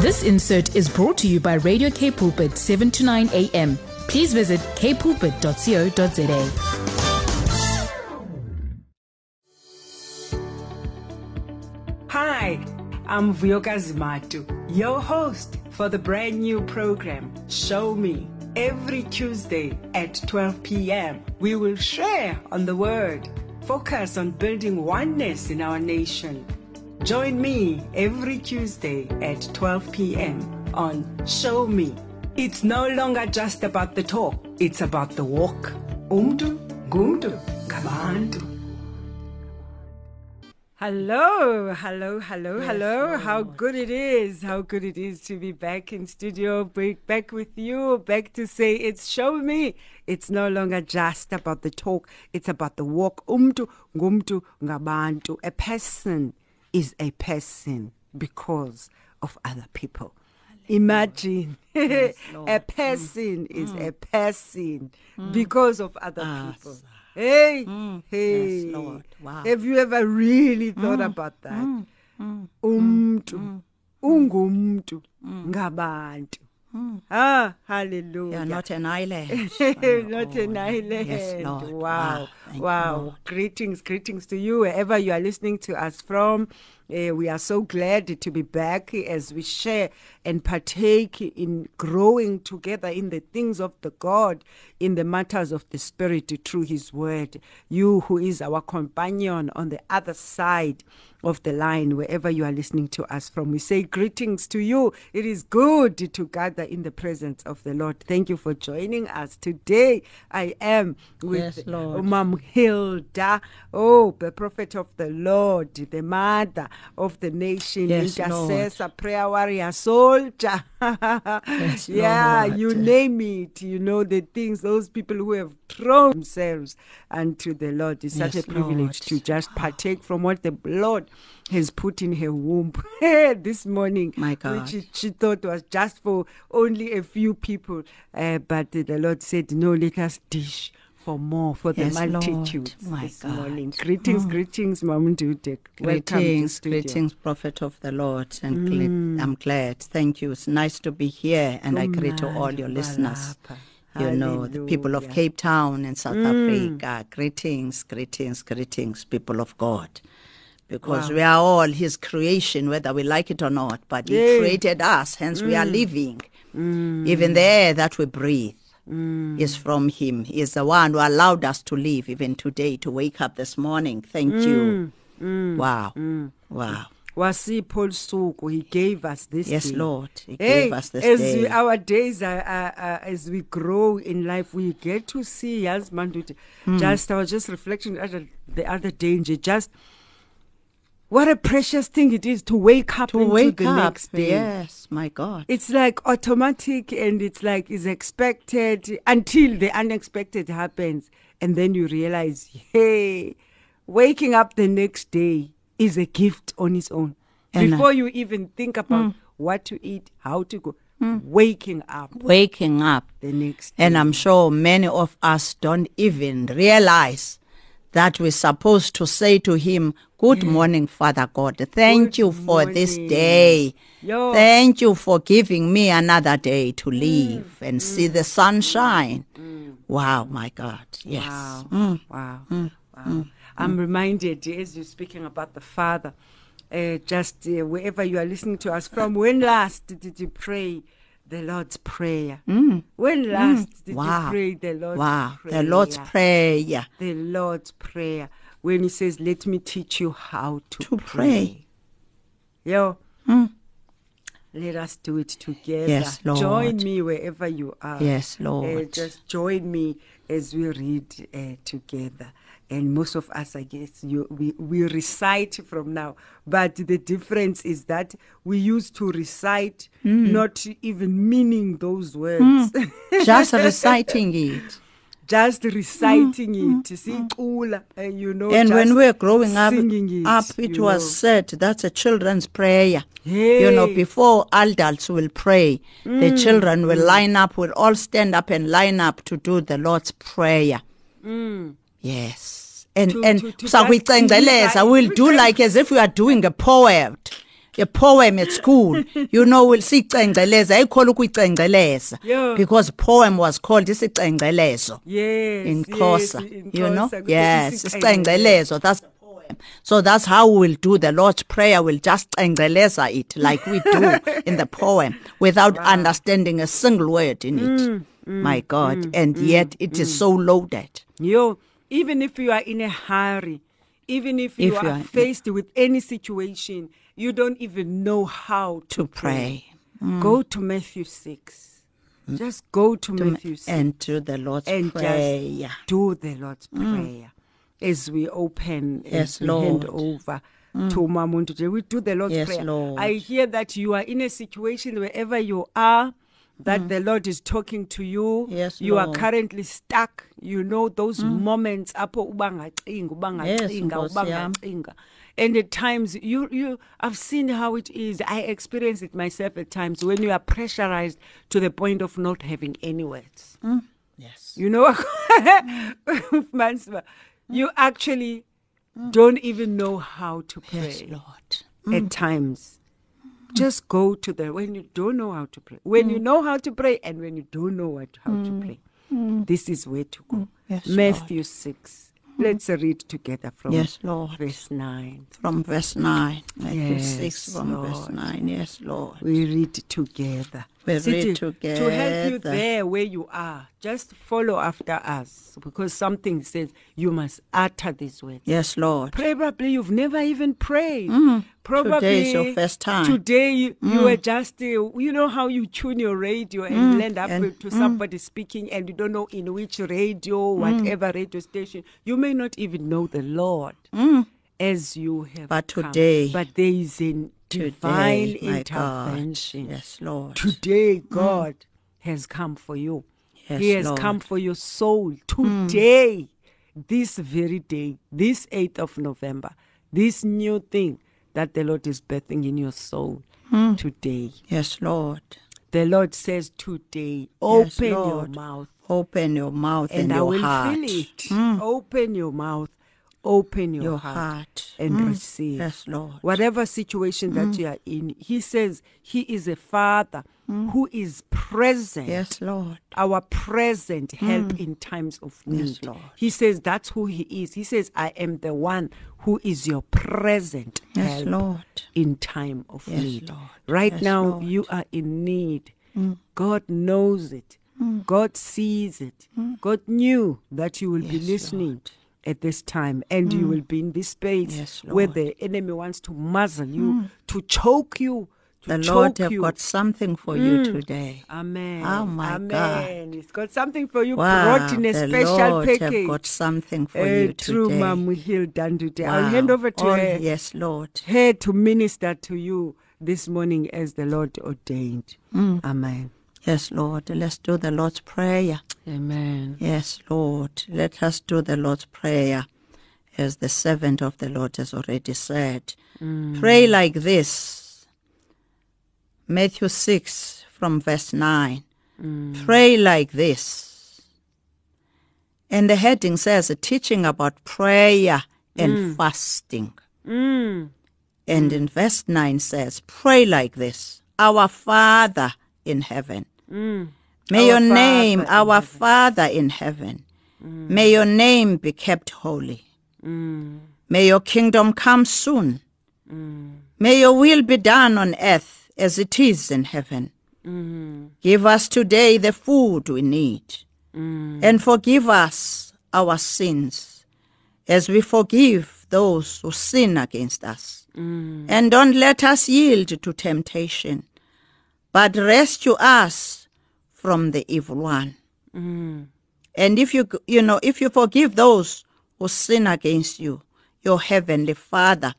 This insert is brought to you by Radio K Pulpit 7 to 9 a.m. Please visit kpulpit.co.za. Hi, I'm Vuyokazi Matu, your host for the brand new program, Show Me. Every Tuesday at 12 p.m., we will share on the Word, focus on building oneness in our nation. Join me every Tuesday at 12 p.m. on Show Me. It's no longer just about the talk, it's about the walk. Umdu, gumdu, gabantu. Hello, hello, hello, hello. How good it is. How good it is to be back in studio, back, back with you, back to say it's show me. It's no longer just about the talk, it's about the walk. Umtu, ngumtu, ngabantu. A person is a person because of other people. Imagine. A person is a person because of other people. Hey, hey. Yes, Lord. Wow. Have you ever really thought about that? Umtu, ungumtu, ngabantu. Ah, hallelujah. You're not an island. not an island. Yes, Lord. Wow. Wow. You, Wow. Greetings, greetings to you wherever you are listening to us from. Eh, we are so glad to be back as we share and partake in growing together in the things of the God, in the matters of the Spirit through His Word. You who is our companion on the other side of the line, wherever you are listening to us from, we say greetings to you. It is good to gather in the presence of the Lord. Thank you for joining us today. I am with Yes, Lord. Mom Hilda, oh, the prophet of the Lord, the mother of the nation, Yes, intercessor, prayer warrior, soldier. Yes, yeah, Lord. you name it. You know the things, those people who have thrown themselves unto the Lord. It's such Yes, a privilege Lord. to just partake from what the Lord has put in her womb this morning. My Which she, she thought was just for only a few people. Uh, but the Lord said, no, let us dish for more, for the Yes, Lord. multitudes My this God. Mm. morning. Greetings, mm. greetings, Mom Dudek. Welcome to Greetings, greetings, prophet of the Lord. And mm. gl- I'm glad. Thank you. It's nice to be here. And I greet to all your listeners. You know, the people of Cape Town and South mm. Africa. Greetings, greetings, greetings, people of God. Because Wow. we are all His creation, whether we like it or not. But He created us, hence we are living. Even the air that we breathe Mm. is from Him. He is the one who allowed us to live even today, to wake up this morning. Thank mm. you. Mm. Wow. Wow. wasipho lusuku he gave us this Yes, day. Lord. He hey, gave us this as day. We, our days are, are, are as we grow in life we get to see as manduti Hmm. just i was just reflecting the other, the other day just what a precious thing it is to wake up to wake the up. next day Yes, my God. it's like automatic and it's like is expected until the unexpected happens and then you realize hey waking up the next day is a gift on its own And, uh, before you even think about what to eat how to go waking up Waking up. the next day And I'm sure many of us don't even realize that we're supposed to say to him, Good morning, Father God. Thank Good you for this day. Yo. Thank you for giving me another day to live and see the sunshine. Wow, my God. Yes. Wow. Mm. Wow. Wow. I'm reminded as you're speaking about the Father, uh, just uh, wherever you are listening to us from, when last did you pray the Lord's Prayer? When last did Mm. Wow. you pray the Lord's Wow. Prayer? The Lord's Prayer. The Lord's Prayer. When He says, Let me teach you how to, To pray. Yo. Let us do it together. Yes, Lord. Join me wherever you are. Yes, Uh, Lord. just join me as we read uh, together. And most of us, I guess, you, we, we recite from now. But the difference is that we used to recite, Hmm. not even meaning those words, Just reciting it. Just reciting it. Sicula, uh, you know. And when we were growing up, it, up it was know. said that's a children's prayer. You know, before adults will pray, Mm. the children will line up, will all stand up and line up to do the Lord's prayer. Yes. And Mm. To- and to sakuyicengceleza, just we'll do like as if we are doing a poem. A poem at school you know we'll sicengceleza ayikhola ukuyicengceleza Yeah. because poem was called isicengcelezo yes in yes, in you know? Xhosa, yes isicengcelezo. that's poem so that's how we'll do the lord's prayer. We'll just cengceleza it like we do in the poem without understanding a single word in it. Mm, mm my god mm, and mm, yet it is so loaded. Yo, even if you are in a hurry, even if you If you are are- faced with any situation, you don't even know how to, to pray Go to Matthew 6. Just go to, Matthew 6 and to the lord's and prayer do the Lord's Prayer. As we open, Mm. Yes, as we hand Lord. over to Mamuntu today, we do the Lord's Yes, Prayer. Lord. I hear that you are in a situation wherever you are, that Mm. the Lord is talking to you. Yes, you are currently stuck. You know those moments apho ubangacinga, ubangacinga, Nkosi yami. ubangacinga. And at times you you I've seen how it is. I experience it myself at times when you are pressurized to the point of not having any words. Mm. yes You know, Mansma, you mm. actually mm. don't even know how to pray yes lord at times. Just go to the when you don't know how to pray, when you know how to pray, and when you don't know what, how to pray. This is where to go. Yes, Matthew 6. Let's read together from Yes, Lord. verse 9. from verse 9 Matthew Yes, 6 from verse 9 yes lord We read together. We See, read to- To help you there where you are, just follow after us because something says you must utter these words. yes lord Probably you've never even prayed. Probably Mm. Today is your first time. Mm. Today you, you were just, uh, you know how you tune your radio and land up Mm. and- with- to somebody speaking and you don't know in which radio, Mm. whatever radio station. You may not even know the Lord as you have Mm. But come. today- But there is a divine Today, my God. intervention. yes lord Today, mm. God has come for you. Yes, he has Lord. come for your soul. Mm. Today, this very day, this 8th of November, this new thing that the Lord is birthing in your soul. Mm. Today. yes lord The Lord says, Today, open your Lord. mouth open your mouth and, and I your will heart fill it. Open your mouth, open your, your heart, heart and Mm. receive. yes lord Whatever situation that you are in, He says He is a Father who is present. yes lord Our present help in times of need. Yes, Lord. He says that's who He is. He says, I am the one who is your present yes help lord in time of Yes, need. Lord. Right Yes, now, Lord. Mm. you are in need. God knows it. God sees it. God knew that you will be Mm. Yes, listening at this time and you will be in this space Yes, where the enemy wants to muzzle you, to choke you, to the choke lord have you. got something for you today Amen. Oh, my Amen. He's got something for you wow brought in a the special lord package. have got something for Uh, you True, today Mom Hill done today. I'll hand over to All- her yes lord here to minister to you this morning as the Lord ordained. Mm. Amen. Yes lord let's do the lord's prayer Amen. Yes, Lord. Let us do the Lord's Prayer as the servant of the Lord has already said. Mm. Pray like this Matthew 6 from verse 9. Mm. Pray like this. And the heading says, a teaching about prayer and mm. fasting. Mm. And in verse 9 says, Pray like this Our Father in heaven. Mm. May Our your name, Father our heaven. Father in heaven, mm. may your name be kept holy. Mm. May your kingdom come soon. May your will be done on earth as it is in heaven. Mm-hmm. Give us today the food we need. And forgive us our sins as we forgive those who sin against us. And don't let us yield to temptation, but rescue us from the evil one. Mm. And if you you know if you forgive those who sin against you, your heavenly Father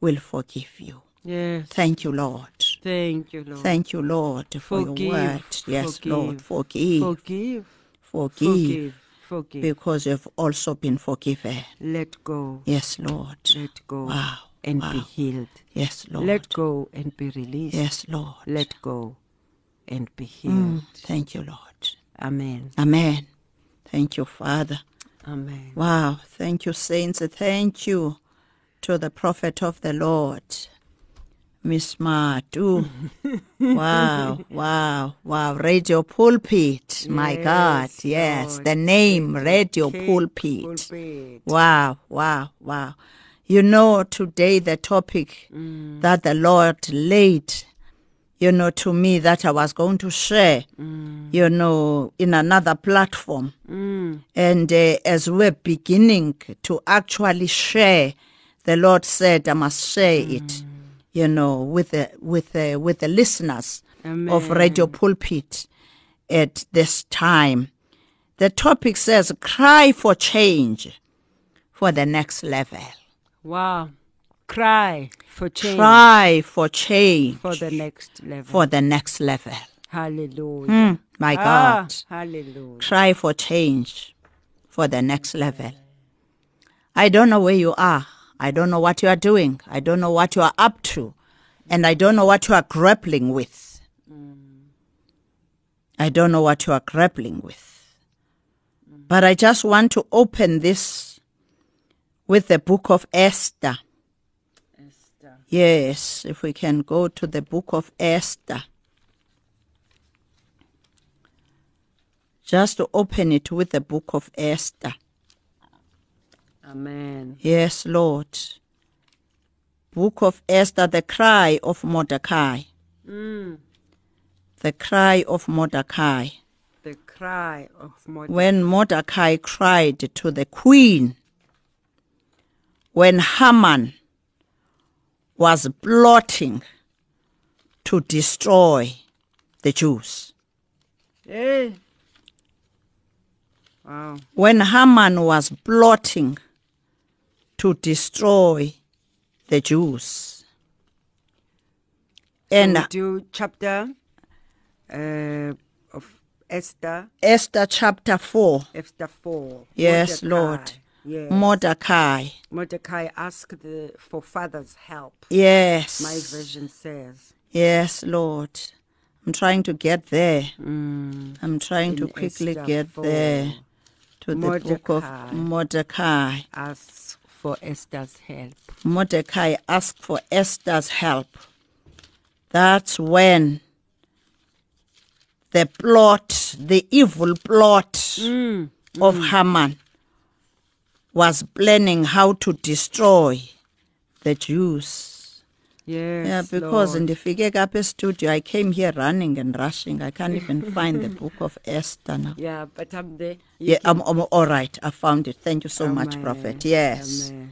will forgive you. Yes. Thank you, Lord. Thank you, Lord. Thank you, Lord, for Forgive, your word. Yes, Lord. forgive, Forgive. Forgive. Forgive. Forgive. Forgive. Because you've also been forgiven. Let go. Yes, Lord. Let go. Wow, And be healed. Yes, Lord. Let go and be released. Yes, Lord. Let go and be healed. Mm, thank you, Lord. Amen. Amen. Thank you, Father. Amen. Wow. Thank you, saints. Thank you to the prophet of the Lord, Miss Matu. wow, wow, wow. Radio Pulpit. My God. Yes, Yes. Lord. The name Radio Pulpit. Pulpit. Wow, wow, wow. You know, today the topic Mm. that the Lord laid, you know, to me that I was going to share, Mm. you know, in another platform. And uh, as we're beginning to actually share, the Lord said, I must share Mm. it, you know, with the, with the, with the listeners of Radio Pulpit at this time. The topic says, cry for change for the next level. Wow. Cry for change Cry for change for the next level. for the next level. Hallelujah. Hmm, my Ah, God. hallelujah. Try for change for the next level. I don't know where you are. I don't know what you are doing. I don't know what you are up to. And I don't know what you are grappling with. I don't know what you are grappling with. But I just want to open this with the book of Esther. Yes, if we can go to the book of Esther. Just to open it with the book of Esther. Amen. Yes, Lord. Book of Esther, the cry of Mordecai. Mm. The cry of Mordecai. The cry of Mordecai. When Mordecai cried to the queen, when Haman was plotting to destroy the Jews. Hey. Wow. when Haman was plotting to destroy the Jews. And do chapter uh, of Esther, Esther chapter 4, Esther 4. Yes. Lord. Yes. Mordecai. Mordecai asked the, for father's help. Yes. My version says. Yes, Lord. I'm trying to get there. I'm trying to Mm. Quickly Esther get 4. there to the book of Mordecai. Mordecai. Ask for Esther's help. Mordecai asked for Esther's help. That's when the plot, the evil plot Mm, of Haman was planning how to destroy the Jews. Yes. Yeah, because Lord. in the Figure Up studio, I came here running and rushing. I can't even find the book of Esther now. Yeah, but I'm there. You Yeah, I'm, I'm all right. I found it. Thank you so much, Prophet. Yes. Amen.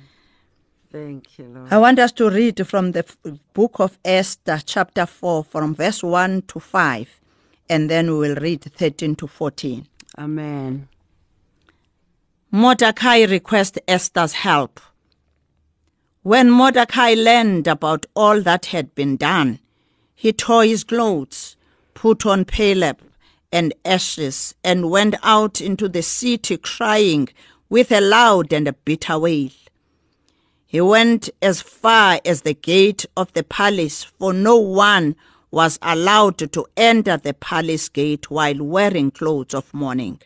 Thank you, Lord. I want us to read from the book of Esther, chapter 4, from verse 1 to 5, and then we will read 13 to 14. Amen. Mordecai requests Esther's help. When Mordecai learned about all that had been done, he tore his clothes, put on paleb and ashes, and went out into the city crying with a loud and a bitter wail. He went as far as the gate of the palace, for no one was allowed to enter the palace gate while wearing clothes of mourning.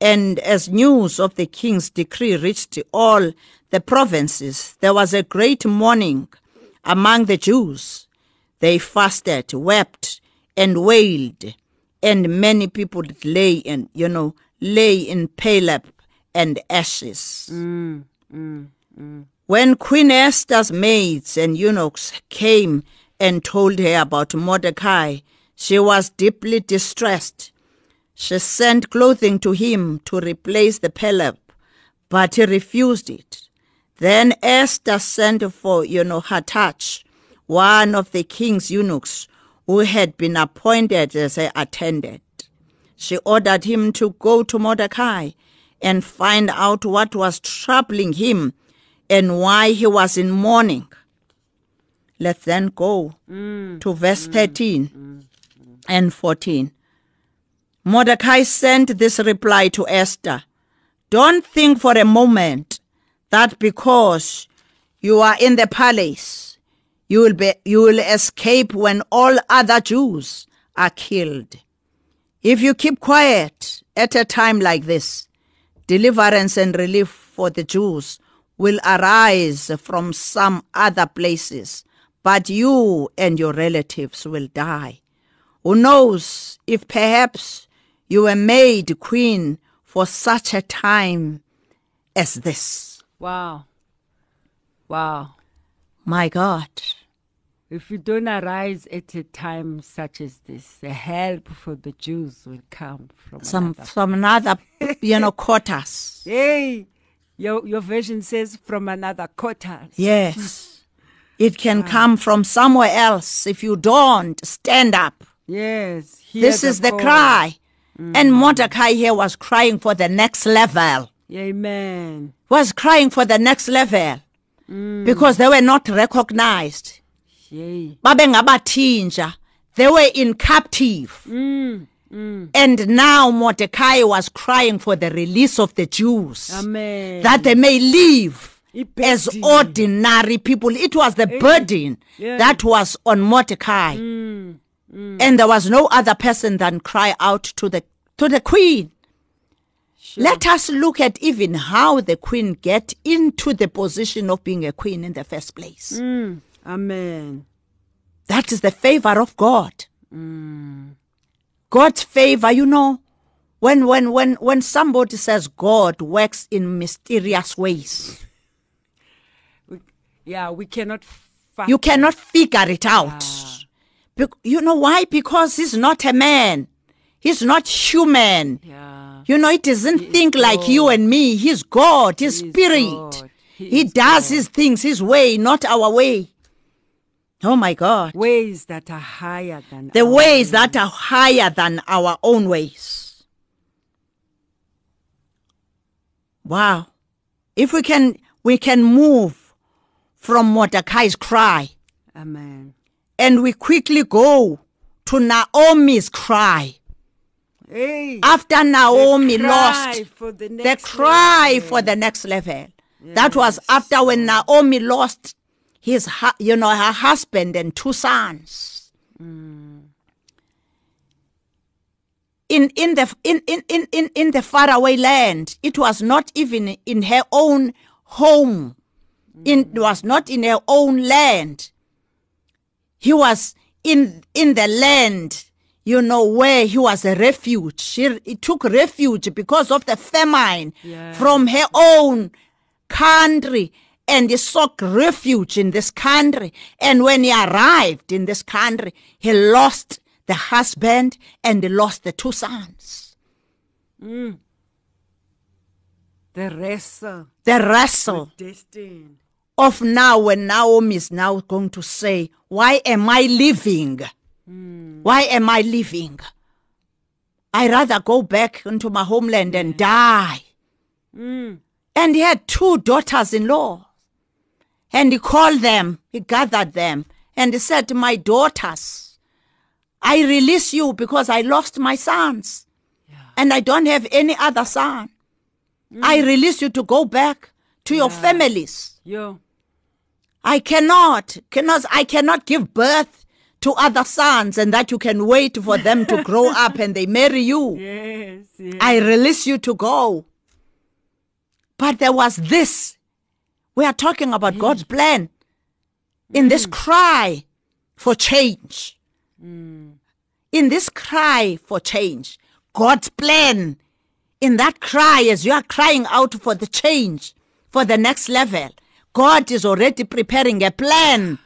And as news of the king's decree reached all the provinces, there was a great mourning among the Jews. They fasted, wept, and wailed, and many people lay in, you know, lay in paleb and ashes. Mm, mm, mm. When Queen Esther's maids and eunuchs came and told her about Mordecai, she was deeply distressed. She sent clothing to him to replace the paleb, but he refused it. Then Esther sent for, you know, Hattach, one of the king's eunuchs, who had been appointed as her attendant. She ordered him to go to Mordecai and find out what was troubling him and why he was in mourning. Let's then go mm. to verse mm. 13 mm. and 14. Mordecai sent this reply to Esther Don't think for a moment that because you are in the palace, you will, be, you will escape when all other Jews are killed. If you keep quiet at a time like this, deliverance and relief for the Jews will arise from some other places, but you and your relatives will die. Who knows if perhaps you were made queen for such a time as this? Wow. Wow. My God. If you don't arise at a time such as this, the help for the Jews will come from Some another. from another, you know, quarters. Hey, your your version says from another quarter. Yes. It can come from somewhere else if you don't stand up. Yes. This is the call. Cry. And Mordecai here was crying for the next level. Amen. Was crying for the next level. Because they were not recognized. Babengabathinja they were in captive mm, mm. and now mordecai was crying for the release of the jews Amen. that they may live as ordinary people it was the burden Yeah. that was on mordecai mm. Mm. and there was no other person than cry out to the to the queen Sure. let us look at even how the queen get into the position of being a queen in the first place mm. Amen. That is the favor of God. Mm. God's favor, you know, when when when when somebody says God works in mysterious ways, We, yeah, we cannot. You cannot figure it out. Bec- you know why? Because he's not a man. He's not human. Yeah. You know, he doesn't is think like you and me. He's God. He's He spirit. He He does God. his things his way, not our way. Oh my God. Ways that are higher than the our ways that are higher than our own ways. Wow. If we can we can move from Mordecai's cry Amen. And we quickly go to Naomi's cry. Hey. After Naomi cry lost the the cry level. for the next level. That was after when Naomi lost his, you know, her husband and two sons. In in the in, in, in, in, in the faraway land, it was not even in her own home. In, it was not in her own land. He was in in the land, you know, where he was a refuge. She he took refuge because of the famine Yeah. from her own country and he sought refuge in this country. And when he arrived in this country, he lost the husband and he lost the two sons. Mm. The wrestle. The wrestle of now when Naomi is now going to say, Why am I living? Hmm. Why am I living? I rather go back into my homeland and die. Hmm. And he had two daughters in law. And he called them, he gathered them, and he said, My daughters, I release you because I lost my sons. And I don't have any other son. I hmm. release you to go back to your families. Yo. I cannot, cannot, I cannot give birth to other sons and that you can wait for them to grow up and they marry you. Yes. yes. I release you to go. But there was this. We are talking about mm. God's plan in this mm. cry for change. Mm. In this cry for change, God's plan in that cry as you are crying out for the change, for the next level, God is already preparing a plan,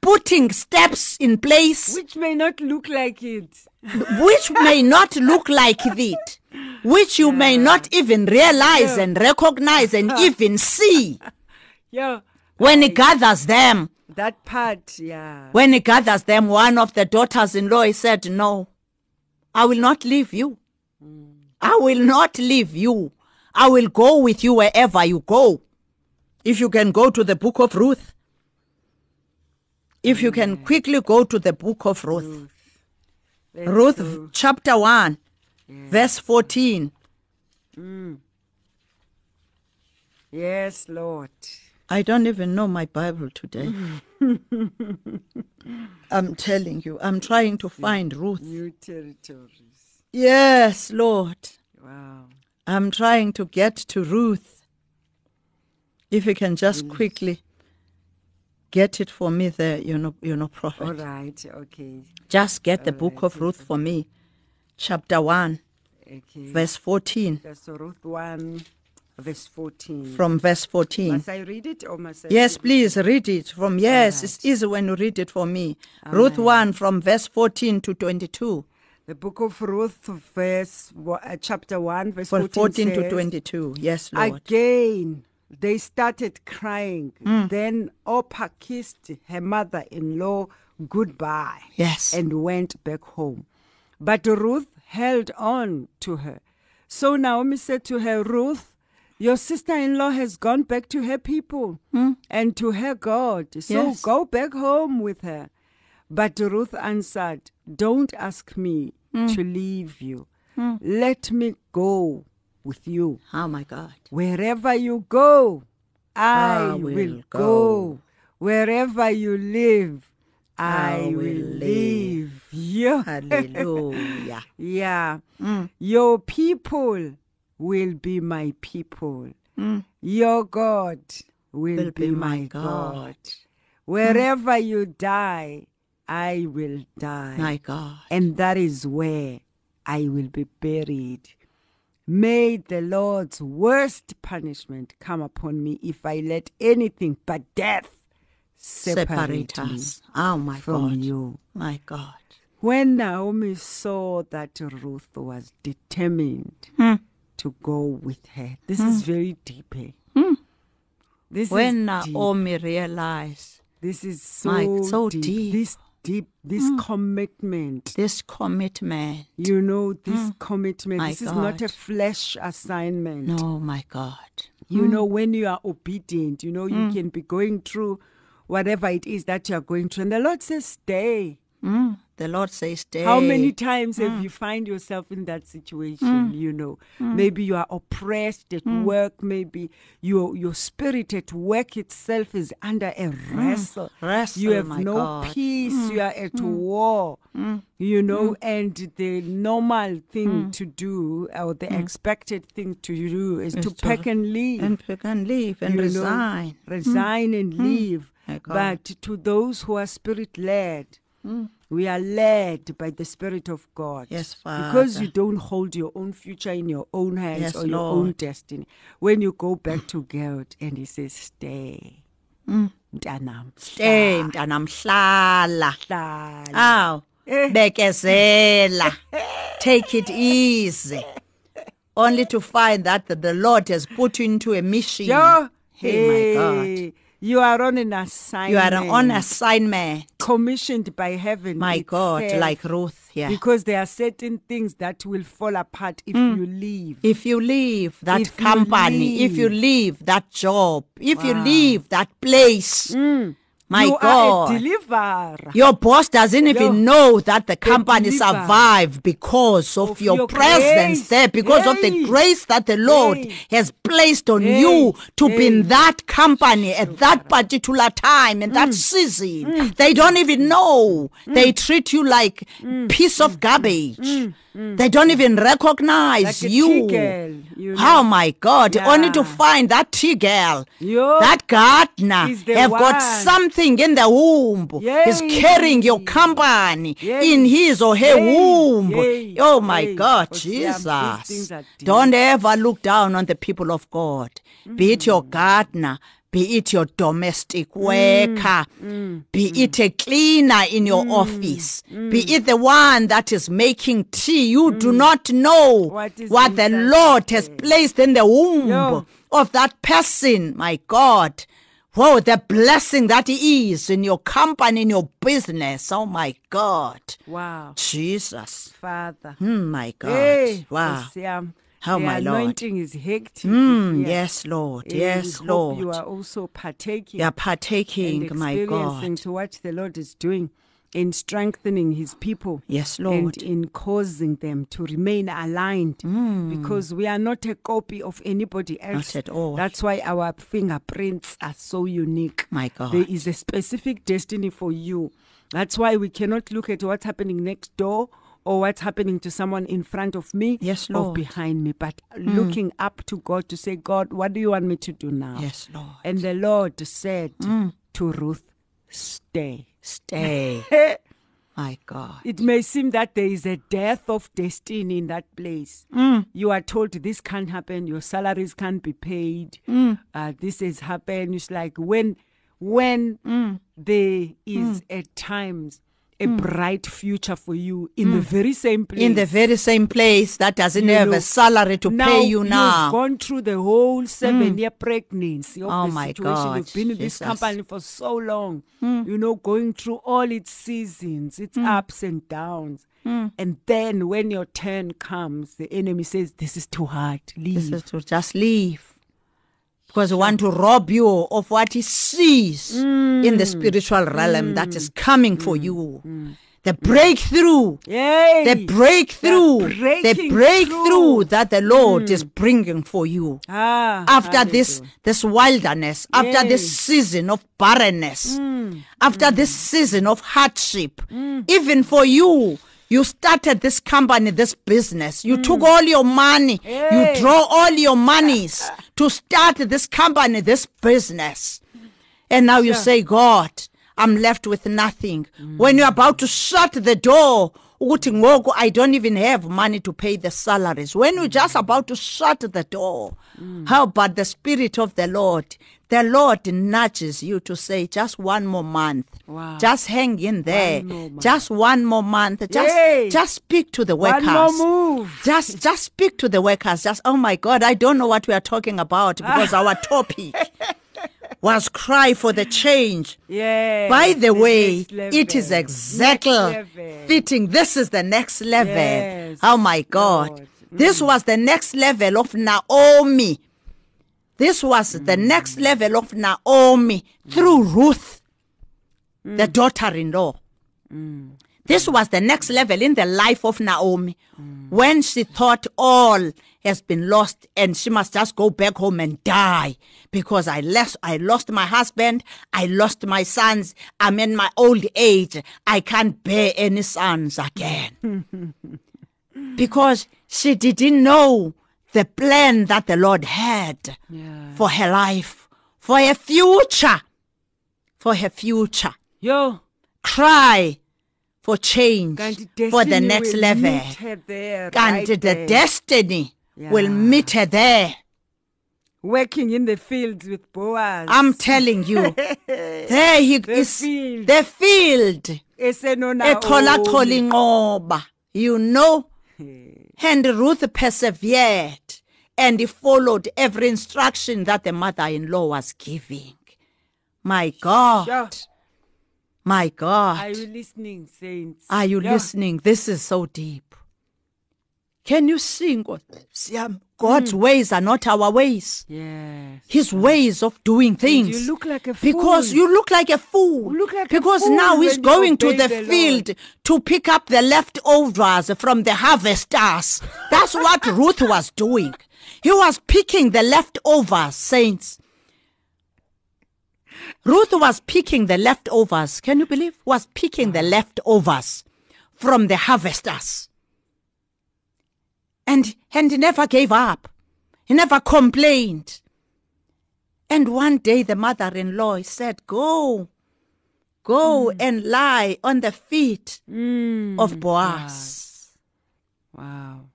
putting steps in place Which may not look like it. which may not look like it, which you may not even realize and recognize and even see Yo. when he gathers them. That part, yeah. When he gathers them, one of the daughters in law said, No, I will not leave you. Mm. I will not leave you. I will go with you wherever you go. If you can go to the book of Ruth. If you can quickly go to the book of Ruth. Ruth chapter 1, verse 14. Mm. Yes, Lord. I don't even know my Bible today. I'm telling you, I'm trying to find Ruth. New territories. Yes, Lord. Wow. I'm trying to get to Ruth. If you can just quickly Get it for me there, you know, you know, prophet. All right. Okay. Just get the book of Ruth for me, chapter 1, Okay. verse 14. That's Ruth 1, verse 14. From verse 14. Must I read it or must I? Yes, please read it from. Yes, right. it's easy when you read it for me. Ruth 1 from verse 14 to 22. The book of Ruth, verse uh, chapter 1, verse For 14, 14 to 22. Yes, Lord. Again, they started crying. Hmm. Then Orpah kissed her mother in law goodbye Yes. and went back home. But Ruth held on to her. So Naomi said to her, Ruth, your sister in law has gone back to her people and to her God. So. Yes. go back home with her. But Ruth answered, Don't ask me Hmm. to leave you. Let me go with you. oh, my God. Wherever you go, I, I will, will go. go. Wherever you live, I, I will live. Yeah. Hallelujah. yeah. Mm. Your people will be my people. Your God will, Mm. Will be, be my God. God. Wherever you die, I will die. my God. And that is where I will be buried. May the Lord's worst punishment come upon me if I let anything but death separate, Separate us. Oh, my from God. you. My God. When Naomi saw that Ruth was determined Hmm. to go with her, this is very deep. Eh? This When is deep. Naomi realized This is so, My- so deep. deep. This deep, this mm. commitment. this commitment, You know, this mm. commitment. Mm. My this is not a flesh assignment. no, my God. You mm. know, when you are obedient, you know, you can be going through whatever it is that you are going through. And the Lord says, stay. Mm. The Lord says, stay. How many times Mm. have you find yourself in that situation? You know, maybe you are oppressed at Mm. work. Maybe your your spirit at work itself is under a wrestle. Mm. Wrestle, you have no God. Mm. peace. You are at war. You know, and the normal thing to do or the expected thing to do is, to Mm. to pack and leave And pack and leave and you know, resign. Mm. resign and leave. But to those who are spirit led, Mm. we are led by the Spirit of God. Yes, Father. Because you don't hold your own future in your own hands Yes, or your own destiny. When you go back to God and He says, Stay. Mntanam, Mm. Stay, mntanam, hlala. hlala. Aw, Eh. bekezela. Take it easy. Only to find that the Lord has put you into a mission. Yo, Hey, my God. You are on an assignment. You are on assignment, commissioned by heaven. my God, like Ruth. Yeah. Because there are certain things that will fall apart if Mm. you leave. if you leave that If you company, if you leave. leave that job, if you Wow. Mm. leave that place, my you God. deliverer. Your boss doesn't even know that the company deliver survived because of, of your, your presence grace. there, because of the grace that the Lord Hey. has placed on Hey. you to be in that company at that particular time and Mm. that season. They don't even know. They treat you like Mm. piece of garbage. Mm. They don't even recognize Like you. girl, you Oh my God! Only to find that tea girl, Yo. that gardener, have got something in the womb. He's carrying your company Yay. in his or her Yay. womb. Yay. Oh my Yay. God, yeah, um, things Jesus! Don't ever look down on the people of God. Be it your mm. gardener. Be it your domestic Mm. worker, be it a cleaner in your Mm. office, be it the one that is making tea. You do not know Mm. What what the Lord has placed in the womb Yo. of that person, my God. Whoa, the blessing that is in your company, in your business. Oh my God. Wow. Jesus. Father. Hmm, my God. Hey, wow. Yami. Oh, the my Lord. anointing is hectic. Hmm, here. yes, Lord. Eh, yes, we hope You are also partaking You are partaking, my God. to what the Lord is doing in strengthening His people. Yes, Lord. And in causing them to remain aligned, because we are not a copy of anybody else. Hmm. at all. That's why our fingerprints are so unique. My God. There is a specific destiny for you. That's why we cannot look at what's happening next door or what's happening to someone in front of me Yes, or Lord. Hmm. behind me, but looking up to God to say, God, what do you want me to do now? Yes, Lord. And the Lord said Hmm. to Ruth, stay. Stay. My God. It may seem that there is a death of destiny in that place. You are told this can't happen, your salaries can't be paid, uh, this has happened. It's like when when there is at times a bright future for you in the very same place. In the very same place that doesn't You have know, a salary to now pay you now. You've gone through the whole seven year pregnancy of Oh my situation. God, You've been in this Jesus. Hmm. company for so long. You know, going through all its seasons, its ups and downs. Hmm. And then when your turn comes, the enemy says, This is too hard. Leave. This is to just leave. Because we want to rob you of what he sees mm. in the spiritual realm that is coming for mm. you. Mm. The breakthrough. Yay! The breakthrough. The breakthrough through. that the Lord is bringing for you. ah, after this this wilderness after this season of barrenness after this season of hardship even for you you started this company this business. You took mm. all your money. Hey. you draw all your monies to start this company this business. And now you Sure. say god i'm left with nothing. When you're mm. about to shut the door i don't even have money to pay the salaries. When you're just mm. about to shut the door how about the spirit of the lord the lord nudges you to say just one more month. Wow. just hang in there. One just one more month. Just Yay. just speak to the One workers. more move. just just speak to the workers. Just oh my god i don't know what we are talking about because our topic was cry for the change. Yeah. by the way it is exactly fitting. This is the next level. Yes, oh my god. This was the next level of naomi this was Mm. the next level of naomi through ruth Mm. the daughter-in-law this was the next level in the life of Naomi when she thought all has been lost and she must just go back home and die because I lost I lost my husband, I lost my sons, I'm in my old age, I can't bear any sons again. because she didn't know the plan that the Lord had Yeah. for her life, for her future, for her future Yo. cry for change for the next level. there, right the there. destiny will meet her there. working in the fields with Boaz. I'm telling you. there he The is. field. The field. Ngoba. You know? And Ruth persevered and he followed every instruction that the mother-in-law was giving. My God. Sure. My God. Are you listening, saints? Are you Yeah. listening? This is so deep. Can you sing? God's hmm. ways are not our ways. Yes. His ways of doing things. you look like a Because you look like a fool. Like a because fool now he's going to the, the field Lord. to pick up the leftovers from the harvesters. That's what Ruth was doing. He was picking the leftovers, saints. Ruth was picking the leftovers. Can you believe? Was picking the leftovers from the harvesters. And and he never gave up. He never complained. And one day the mother-in-law said, "Go, go mm. and lie on the feet mm. of Boaz. Wow.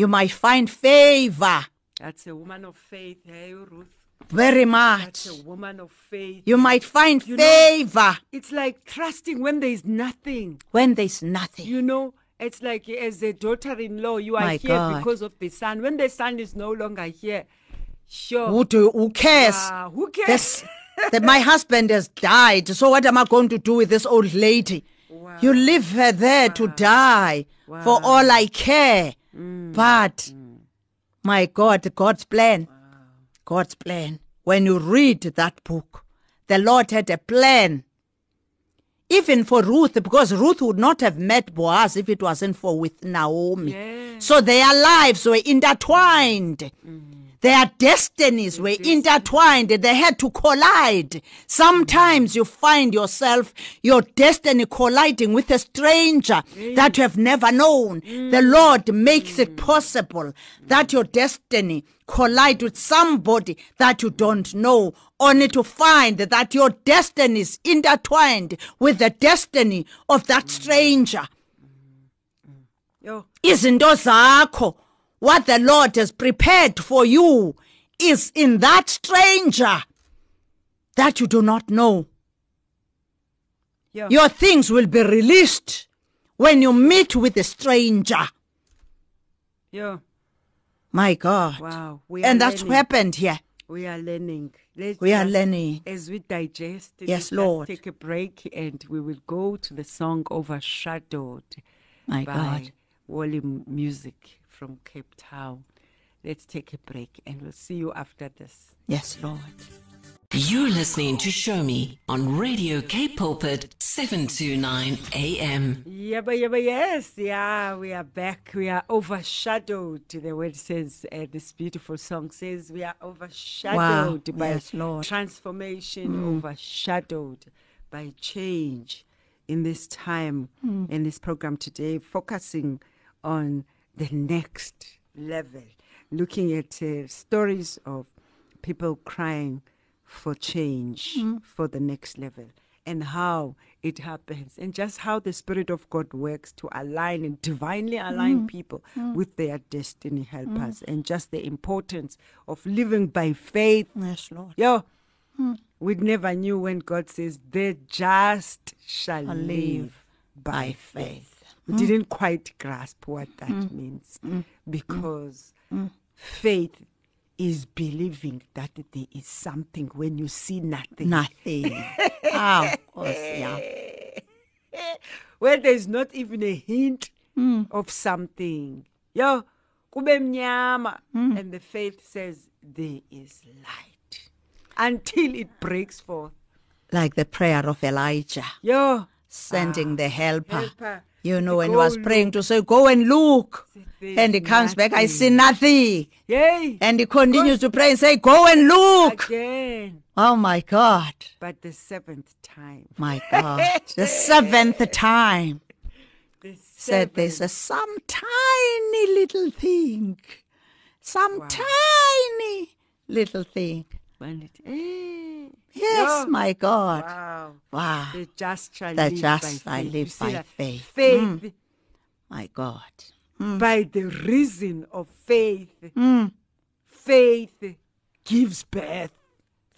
You might find favor That's a woman of faith, hey, Ruth. very much. That's a woman of faith. You might find You know- favor It's like trusting when there is nothing. when there's nothing. You know, it's like as a daughter-in-law, you are My here God. because of the son. When the son is no longer here, sure. Who do who cares? Ah, who cares? That my husband has died. So what am I going to do with this old lady? You leave her there to die for all I care. Mm. But my God, God's plan. God's plan. When you read that book, the Lord had a plan. Even for Ruth, because Ruth would not have met Boaz if it wasn't for with Naomi. Yes. So their lives were intertwined. Their destinies were intertwined. They had to collide. Sometimes you find yourself, your destiny colliding with a stranger that you have never known. The mm. Lord makes it mm. possible that your destiny collide with somebody that you don't know, only to find that your destiny is intertwined with the destiny of that mm. stranger. Yo, izinto zakho what the lord has prepared for you is in that stranger that you do not know yo. your things will be released when you meet with a stranger Yeah. my god wow. We and that's what learning. happened here We are learning. Let's we are just- learning As we digest, Yes, Lord. take a break and we will go to the song Overshadowed my by god Wally Music from Cape Town. Let's take a break and we'll see you after this. yes lord You're listening to Show Me on Radio K Pulpit 729 AM. Yeah, but yeah, but yes, yeah, we are back. We are overshadowed. The word says, uh, this beautiful song says, we are overshadowed by Yes, Lord. transformation, overshadowed by change in this time, in this program today, focusing on the next level, looking at uh, stories of people crying for change mm-hmm. for the next level and how it happens and just how the spirit of god works to align and divinely align mm-hmm. people mm-hmm. with their destiny helpers and just the importance of living by faith. Yes lord. Yo mm. we never knew when god says the just shall live live by faith we didn't quite grasp what that mm. means mm. because faith is believing that there is something when you see nothing. nothing ah of course yeah Where there's not even a hint of something. Yo, kube mnyama. And the faith says there is light. Until it breaks forth. like the prayer of elijah Yo, sending ah, the helper. helper. You know, and he was praying look. to say, Go and look. There's And he comes back, I see nothing. yay. And he continues to pray and say, Go and look. Again. Oh my God. But the seventh time. My God. the seventh time The said there's a some tiny little thing. Some tiny little thing. Eh. Yes, Yo. my God. Wow. Wow. The just shall The live just by faith. live by faith. Faith My God. by the reason of faith. Mm. Faith gives birth.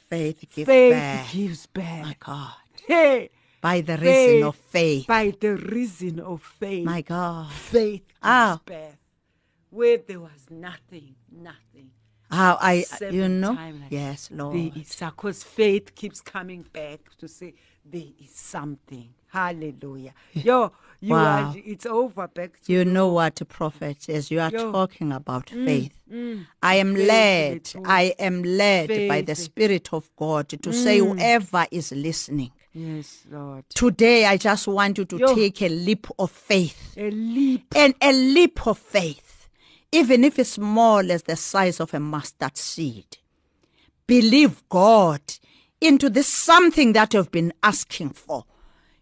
Faith gives faith birth. gives birth. My God. Hey, By the faith, reason of faith. By the reason of faith. My God. faith gives Ah. birth. Where there was nothing, nothing. How I, you know? like, Yes, Lord. There is because faith keeps coming back to say there is something. Hallelujah. Yo, you Wow. are it's over back You know what, a prophet, as you are Yo. Mm, talking about faith, I am Faith, led. I am led by the Mm. Spirit of God to say, whoever is listening, Yes, Lord. today I just want you to Yo. take a leap of faith. A leap. And a leap of faith, even if it's small as the size of a mustard seed. Believe God into this something that you've been asking for.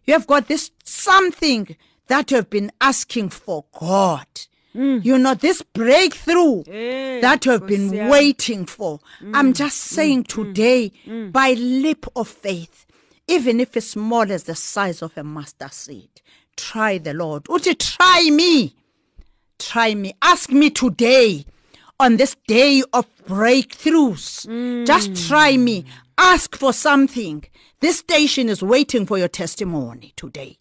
You have got this something that you've been asking for, God. Mm. You know, this breakthrough Eh, that you have been yami. waiting for. Mm. I'm just mm, saying today, by leap of faith, even if it's small as the size of a mustard seed, try the Lord. Uti, try me. Try me. Ask me today on this day of breakthroughs. Mm. Just try me. Ask for something. This station is waiting for your testimony today.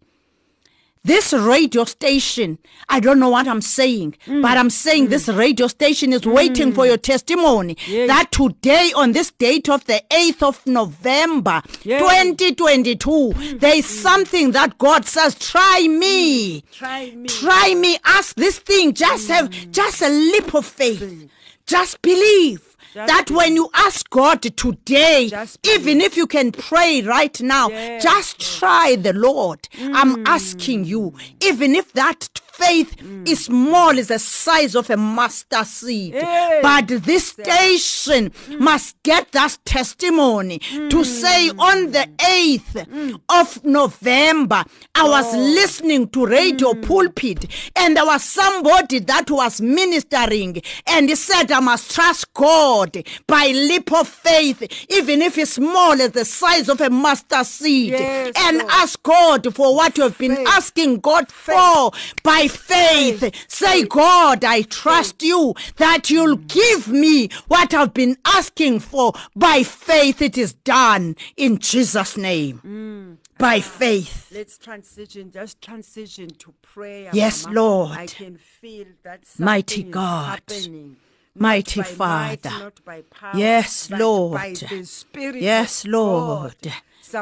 This radio station, I don't know what I'm saying, mm. but I'm saying this mm. radio station is waiting for mm. your testimony. Yeah. That today, on this date of the 8th of November, Yeah. 2022, there is something that God says, try me. Try me. Try me. Ask this thing. Just have just a leap of faith. Just believe that when you ask God today, even if you can pray right now, Yes, just try the Lord. I'm asking you, even if that faith mm. is small as the size of a mustard seed, Hey. but this station mm. must get that testimony to mm. say on the 8th of November, I was oh. listening to Radio Pulpit and there was somebody that was ministering and he said, I must trust God by leap of faith, even if it's small as the size of a mustard seed, Yes, and Lord. ask God for what you have been Faith. asking God for by faith. Say, God, I trust you that you'll give me what I've been asking for. By faith, it is done in Jesus' name. Mm. By faith. Let's transition, just transition to prayer. Yes, Mama. Lord. I can feel that Mighty God. happening. Mighty might, Father. power, Yes, Lord. By the Yes, Lord.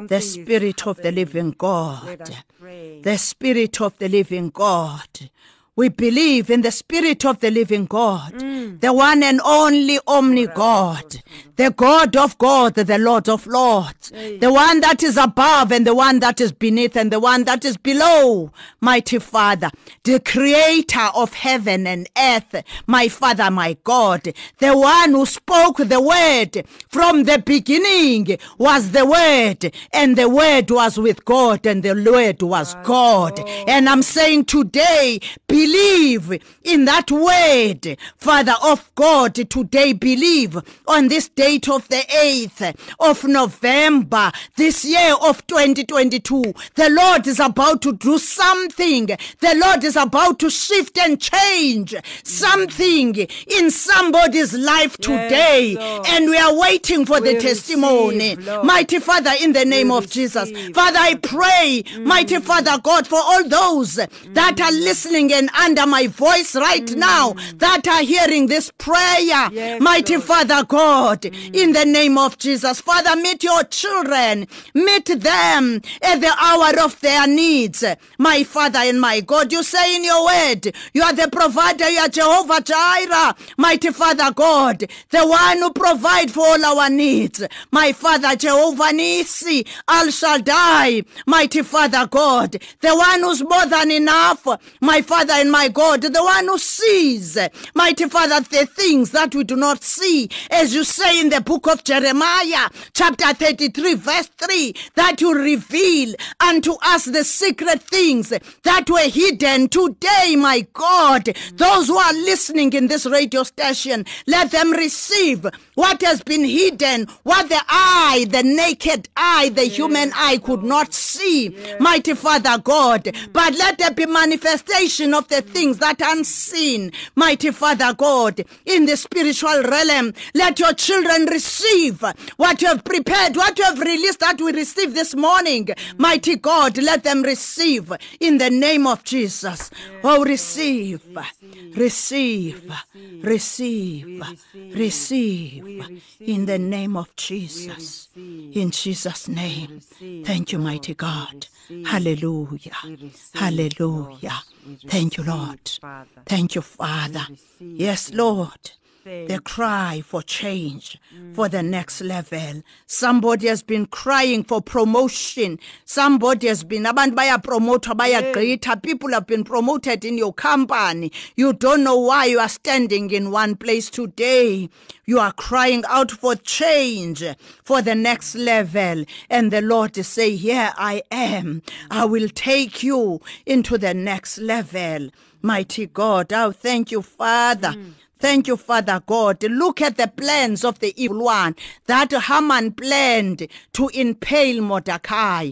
The Spirit of the living God. Let us pray. the Spirit of the living God. We believe in the Spirit of the living God, mm. the one and only Omni God, the God of God, the Lord of Lords, the one that is above and the one that is beneath and the one that is below, mighty Father, the creator of heaven and earth, my Father, my God, the one who spoke the word from the beginning was the word, and the word was with God, and the word was God. And I'm saying today, believe in that word, Father of God, today believe on this date of the 8th of November, this year of 2022. The Lord is about to do something. The Lord is about to shift and change something in somebody's life today. Lord. And we are waiting for We the testimony. receive. Mighty Father, in the name We of Jesus. Father, I pray, mighty mm. Father God, for all those that are mm. listening and under my voice right mm. now that are hearing this prayer. Yes, mighty Lord. Father God, mm. in the name of Jesus. Father, meet your children, meet them at the hour of their needs. My Father and my God, you say in your word, you are the provider, you are Jehovah Jireh, mighty Father God, the one who provides for all our needs. My Father, Jehovah Nissi, Al Shaddai, mighty Father God, the one who's more than enough, my Father and my God, the one who sees, mighty Father, the things that we do not see, as you say in the book of Jeremiah, chapter 33, verse 3, that you reveal unto us the secret things that were hidden today, my God. Those who are listening in this radio station, let them receive what has been hidden, what the eye, the naked eye, the human eye could not see, mighty Father God. But let there be manifestation of the things that are unseen, mighty Father God, in the spiritual realm. Let your children receive what you have prepared, what you have released that we receive this morning. Mighty God, let them receive in the name of Jesus. Oh, receive, receive, receive, receive in the name of Jesus. In Jesus' name. Thank you, mighty God. Hallelujah. Hallelujah. Thank you, Lord. Thank you, Father. Yes, Lord. The cry for change, for the next level. Somebody has been crying for promotion. Somebody has been, abantu bayapromotwa, bayagqitha. People have been promoted in your company. You don't know why you are standing in one place today. You are crying out for change, for the next level. And the Lord is saying, here I am. I will take you into the next level. Mighty God, I oh, thank you, Father. Hmm. Thank you, Father God. Look at the plans of the evil one that Haman planned to impale Mordecai.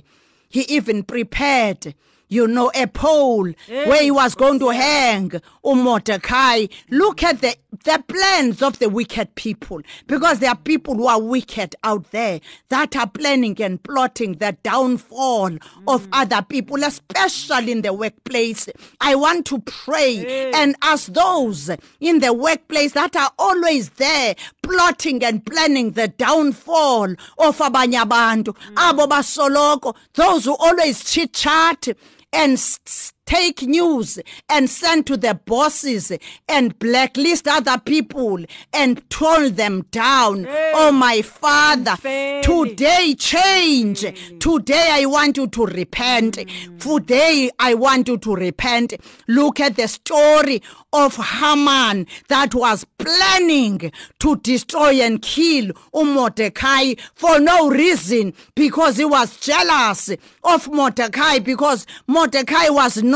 He even prepared, you know, a pole where he was going to hang Mordecai. Look at the, the plans of the wicked people because there are people who are wicked out there that are planning and plotting the downfall of mm. other people, especially in the workplace. I want to pray and ask those in the workplace that are always there plotting and planning the downfall of abanye abantu. Mm. Abo basoloko those who always chit chat and s- take news and send to the bosses and blacklist other people and turn them down. Oh, my Father, today change. Mm. Today I want you to repent. Mm. Today I want you to repent. Look at the story of Haman that was planning to destroy and kill umm Mordecai for no reason because he was jealous of Mordecai because Mordecai was not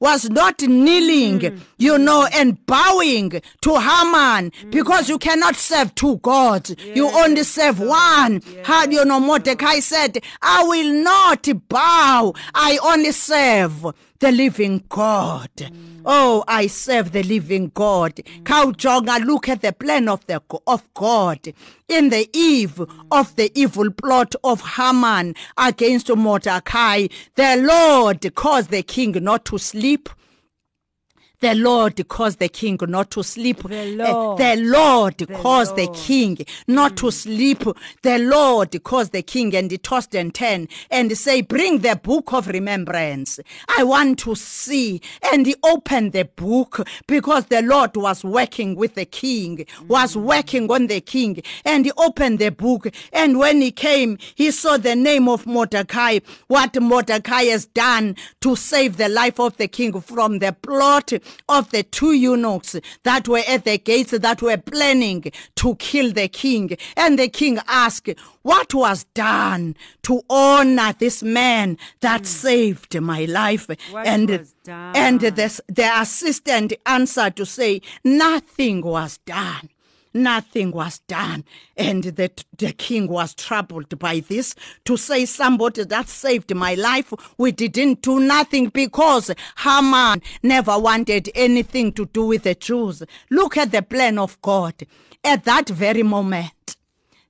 was not kneeling mm. you know and bowing to Haman mm. because you cannot serve two gods. You only serve one. How you know Mordecai said I will not bow. I only serve the living God. Oh, I serve the living God. Kawujonga, look at the plan of the of God in the eve of the evil plot of Haman against Mordecai. The Lord caused the king not to sleep. The Lord caused the king not to sleep. The Eh, Lord. the Lord caused the king not to sleep. The Lord caused the king and he tossed and turned and say, bring the book of remembrance. I want to see. And he opened the book because the Lord was working with the king, was working on the king. And he opened the book. And when he came, he saw the name of Mordecai, what Mordecai has done to save the life of the king from the plot of the two eunuchs that were at the gates that were planning to kill the king. And the king asked, What was done to honor this man that hmm. saved my life? What and and the, the assistant answered to say, Nothing was done. Nothing was done. And the, the king was troubled by this to say, Somebody that saved my life, we didn't do nothing because Haman never wanted anything to do with the Jews. Look at the plan of God. At that very moment,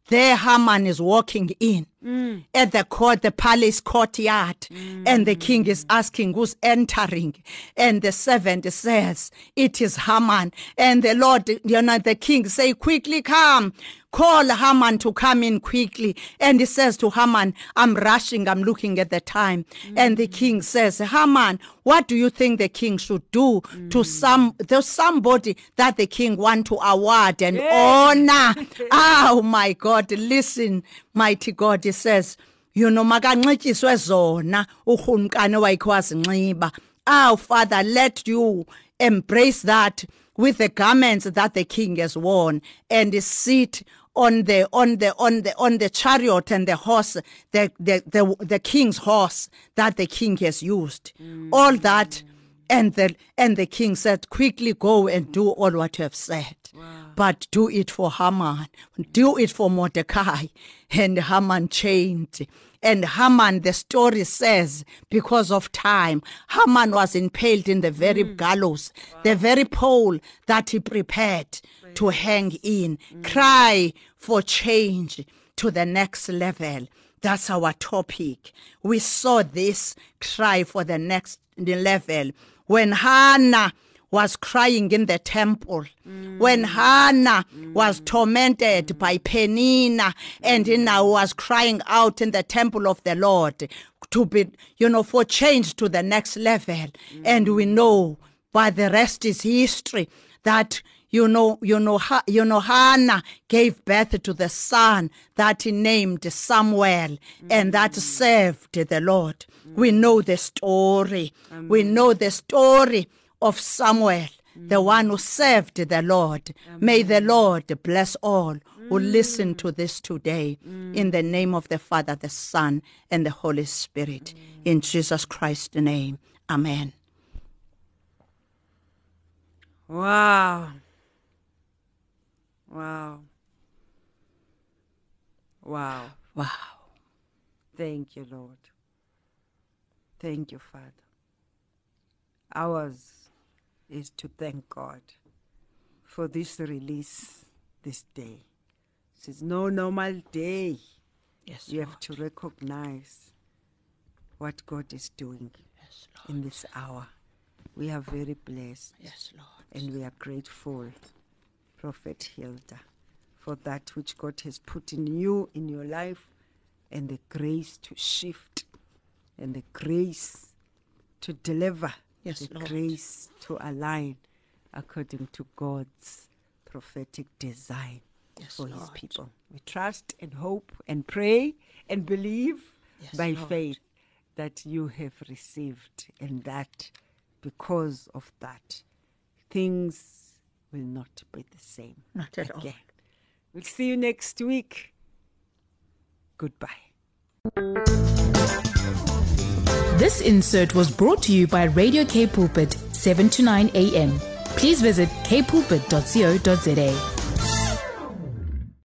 there Haman is walking in Mm. at the court, the palace courtyard, mm. and the king is asking who's entering. And the servant says, It is Haman. And the Lord, you know, the king say, Quickly come. Call Haman to come in quickly. And he says to Haman, I'm rushing, I'm looking at the time. And the mm. king says, Haman, what do you think the king should do to some to somebody that the king want to award and honor? oh my God, listen, mighty God, says, you know makanxityiswe zona urhumkane wayekhe wazinxiba oh father let you embrace that with the garments that the king has worn and sit on the on the on the on the chariot and the horse the the the, the king's horse that the king has used. All that and the and the king said quickly go and do all what you have said but do it for Haman, do it for Mordecai. And Haman changed. And Haman, the story says, because of time, Haman was impaled in the very mm. gallows, the very pole that he prepared to hang in. Mm. Cry for change to the next level. That's our topic. We saw this cry for the next level when Hannah was crying in the temple. When Hannah was tormented by Peninnah and now was crying out in the temple of the Lord to be, you know, for change to the next level. And we know, but the rest is history, that you know, you know, you know, Hannah gave birth to the son that he named Samuel, and that served the Lord. We know the story. We know the story of Samuel, the one who served the Lord. May the Lord bless all who listen to this today. In the name of the Father, the Son, and the Holy Spirit. In Jesus Christ's name. Amen. Wow. Wow. Wow. Wow. Thank you, Lord. Thank you, Father. Ours is to thank God for this release this day. This is no normal day. Yes, You have to recognize what God is doing Yes, in this hour. We are very blessed Yes, Lord. and we are grateful, Prophet Hilda, for that which God has put in you in your life and the grace to shift and the grace to deliver Yes, the Lord. grace to align according to God's prophetic design Yes, for his people. We trust and hope and pray and believe Yes, by Lord. faith that you have received and that because of that things will not be the same Not at all. again. We'll see you next week. Goodbye. This insert was brought to you by Radio K Pulpit, 7 to 9 a.m. Please visit kpulpit.co.za.